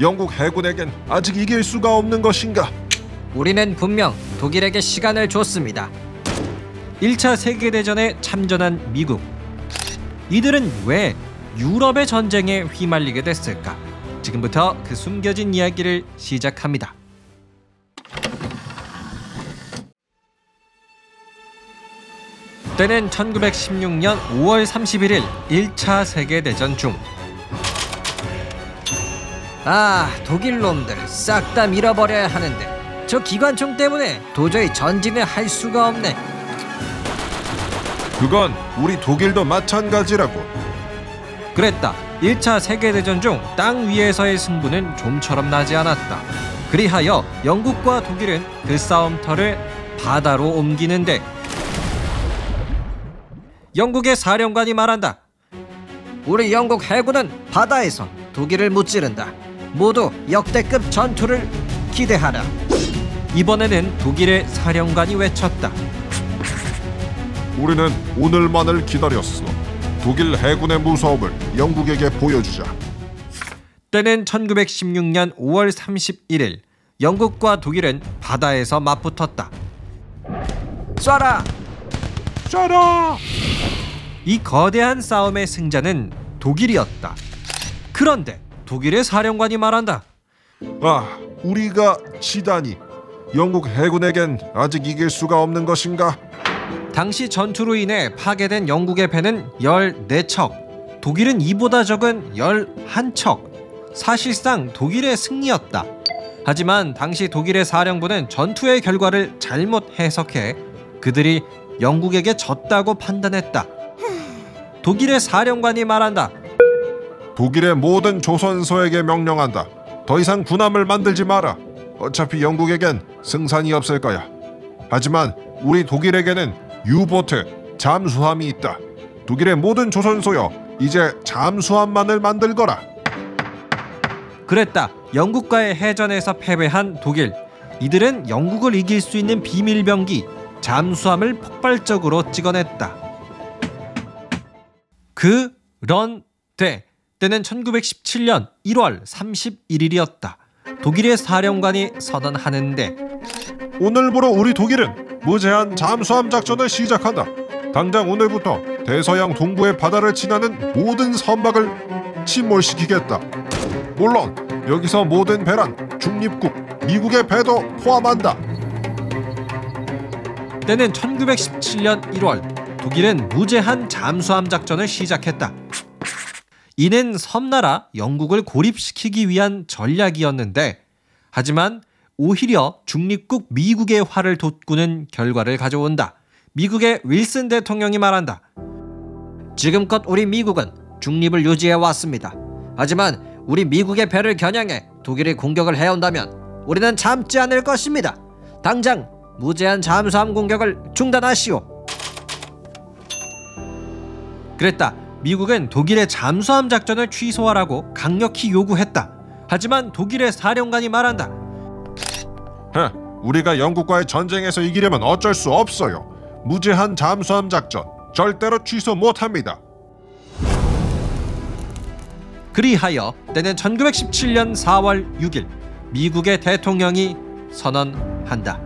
영국 해군에겐 아직 이길 수가 없는 것인가? 우리는 분명 독일에게 시간을 줬습니다. 1차 세계대전에 참전한 미국. 이들은 왜 유럽의 전쟁에 휘말리게 됐을까? 지금부터 그 숨겨진 이야기를 시작합니다. 때는 1916년 5월 31일 1차 세계대전 중. 아, 독일 놈들 싹 다 밀어버려야 하는데 저 기관총 때문에 도저히 전진을 할 수가 없네. 그건 우리 독일도 마찬가지라고. 그랬다. 1차 세계대전 중 땅 위에서의 승부는 좀처럼 나지 않았다. 그리하여 영국과 독일은 그 싸움터를 바다로 옮기는데 영국의 사령관이 말한다. 우리 영국 해군은 바다에서 독일을 무찌른다. 모두 역대급 전투를 기대하라. 이번에는 독일의 사령관이 외쳤다. 우리는 오늘만을 기다렸어. 독일 해군의 무서움을 영국에게 보여주자. 때는 1916년 5월 31일 영국과 독일은 바다에서 맞붙었다. 쏴라! 쏴라! 이 거대한 싸움의 승자는 독일이었다. 그런데 독일의 사령관이 말한다. 아, 우리가 지다니. 영국 해군에겐 아직 이길 수가 없는 것인가? 당시 전투로 인해 파괴된 영국의 배는 14척, 독일은 이보다 적은 11척. 사실상 독일의 승리였다. 하지만 당시 독일의 사령부는 전투의 결과를 잘못 해석해 그들이 영국에게 졌다고 판단했다. 독일의 사령관이 말한다. 독일의 모든 조선소에게 명령한다. 더 이상 군함을 만들지 마라. 어차피 영국에겐 승산이 없을 거야. 하지만 우리 독일에게는 유보트, 잠수함이 있다. 독일의 모든 조선소여, 이제 잠수함만을 만들거라. 그랬다. 영국과의 해전에서 패배한 독일. 이들은 영국을 이길 수 있는 비밀병기 잠수함을 폭발적으로 찍어냈다. 그런데 때는 1917년 1월 31일이었다. 독일의 사령관이 선언하는데 오늘부로 우리 독일은 무제한 잠수함 작전을 시작한다. 당장 오늘부터 대서양 동부의 바다를 지나는 모든 선박을 침몰시키겠다. 물론 여기서 모든 배란 중립국 미국의 배도 포함한다. 때는 1917년 1월 독일은 무제한 잠수함 작전을 시작했다. 이는 섬나라 영국을 고립시키기 위한 전략이었는데 하지만 오히려 중립국 미국의 화를 돋구는 결과를 가져온다. 미국의 윌슨 대통령이 말한다. 지금껏 우리 미국은 중립을 유지해 왔습니다. 하지만 우리 미국의 배를 겨냥해 독일이 공격을 해온다면 우리는 참지 않을 것입니다. 당장 무제한 잠수함 공격을 중단하시오. 그랬다. 미국은 독일의 잠수함 작전을 취소하라고 강력히 요구했다. 하지만 독일의 사령관이 말한다. 헤, 우리가 영국과의 전쟁에서 이기려면 어쩔 수 없어요. 무제한 잠수함 작전 절대로 취소 못합니다. 그리하여 때는 1917년 4월 6일 미국의 대통령이 선언한다.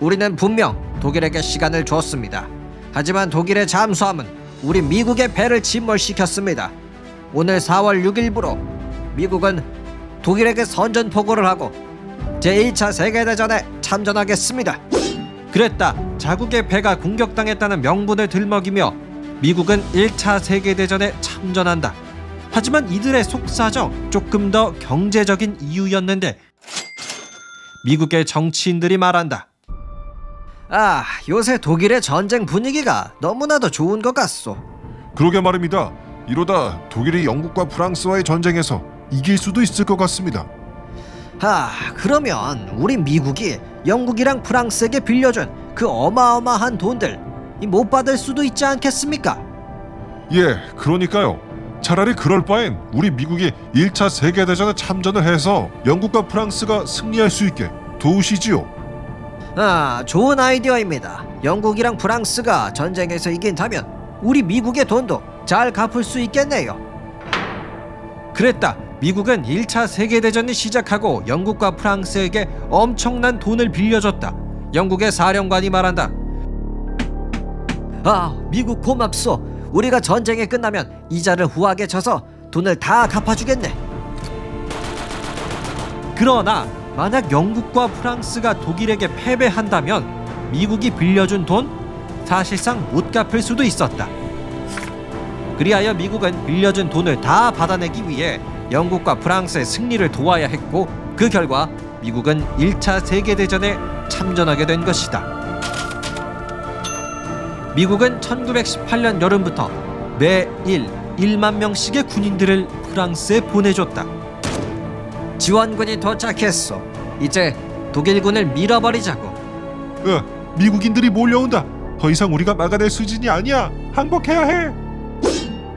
우리는 분명 독일에게 시간을 줬습니다. 하지만 독일의 잠수함은 우리 미국의 배를 침몰시켰습니다. 오늘 4월 6일부로 미국은 독일에게 선전포고를 하고 제1차 세계대전에 참전하겠습니다. 그랬다. 자국의 배가 공격당했다는 명분을 들먹이며 미국은 1차 세계대전에 참전한다. 하지만 이들의 속사정 조금 더 경제적인 이유였는데 미국의 정치인들이 말한다. 아, 요새 독일의 전쟁 분위기가 너무나도 좋은 것 같소. 그러게 말입니다. 이러다 독일이 영국과 프랑스와의 전쟁에서 이길 수도 있을 것 같습니다. 아, 그러면 우리 미국이 영국이랑 프랑스에게 빌려준 그 어마어마한 돈들 이못 받을 수도 있지 않겠습니까? 예, 그러니까요. 차라리 그럴 바엔 우리 미국이 1차 세계대전에 참전을 해서 영국과 프랑스가 승리할 수 있게 도우시지요. 아, 좋은 아이디어입니다. 영국이랑 프랑스가 전쟁에서 이긴다면 우리 미국의 돈도 잘 갚을 수 있겠네요. 그랬다. 미국은 1차 세계대전을 시작하고 영국과 프랑스에게 엄청난 돈을 빌려줬다. 영국의 사령관이 말한다. 아, 미국 고맙소. 우리가 전쟁이 끝나면 이자를 후하게 쳐서 돈을 다 갚아주겠네. 그러나 만약 영국과 프랑스가 독일에게 패배한다면 미국이 빌려준 돈 사실상 못 갚을 수도 있었다. 그리하여 미국은 빌려준 돈을 다 받아내기 위해 영국과 프랑스의 승리를 도와야 했고 그 결과 미국은 1차 세계대전에 참전하게 된 것이다. 미국은 1918년 여름부터 매일 1만 명씩의 군인들을 프랑스에 보내줬다. 지원군이 도착했어. 이제 독일군을 밀어버리자고. 어, 미국인들이 몰려온다. 더 이상 우리가 막아낼 수준이 아니야. 항복해야 해.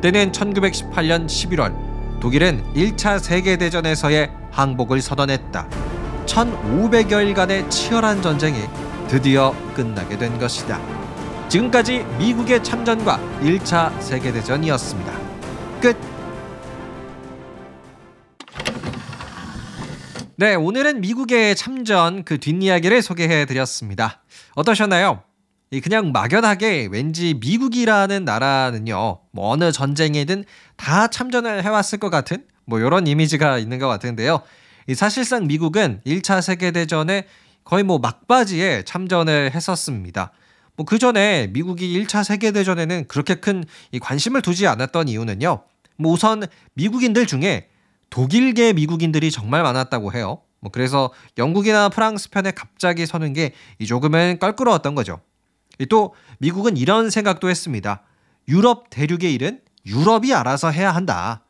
때는 1918년 11월 독일은 1차 세계대전에서의 항복을 선언했다. 1500여일간의 치열한 전쟁이 드디어 끝나게 된 것이다. 지금까지 미국의 참전과 1차 세계대전이었습니다. 끝. 네, 오늘은 미국의 참전 그 뒷이야기를 소개해 드렸습니다. 어떠셨나요? 이 그냥 막연하게 왠지 미국이라는 나라는요, 뭐 어느 전쟁에든 다 참전을 해왔을 것 같은 뭐 이런 이미지가 있는 것 같은데요. 이 사실상 미국은 1차 세계대전에 거의 뭐 막바지에 참전을 했었습니다. 뭐 그 전에 미국이 1차 세계대전에는 그렇게 큰이 관심을 두지 않았던 이유는요. 뭐 우선 미국인들 중에 독일계 미국인들이 정말 많았다고 해요. 뭐 그래서 영국이나 프랑스 편에 갑자기 서는 게이 조금은 껄끄러웠던 거죠. 또 미국은 이런 생각도 했습니다. 유럽 대륙의 일은 유럽이 알아서 해야 한다.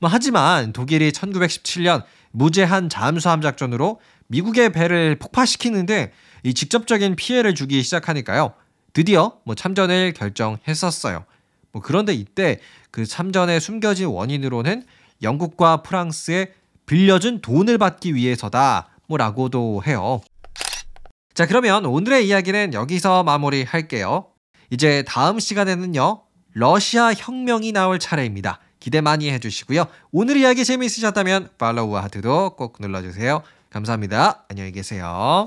뭐 하지만 독일이 1917년 무제한 잠수함 작전으로 미국의 배를 폭파시키는데 이 직접적인 피해를 주기 시작하니까요. 드디어 뭐 참전을 결정했었어요. 뭐 그런데 이때 그 참전에 숨겨진 원인으로는 영국과 프랑스에 빌려준 돈을 받기 위해서다. 뭐라고도 해요. 자, 그러면 오늘의 이야기는 여기서 마무리할게요. 이제 다음 시간에는요. 러시아 혁명이 나올 차례입니다. 기대 많이 해주시고요. 오늘 이야기 재미있으셨다면 팔로우와 하트도 꼭 눌러주세요. 감사합니다. 안녕히 계세요.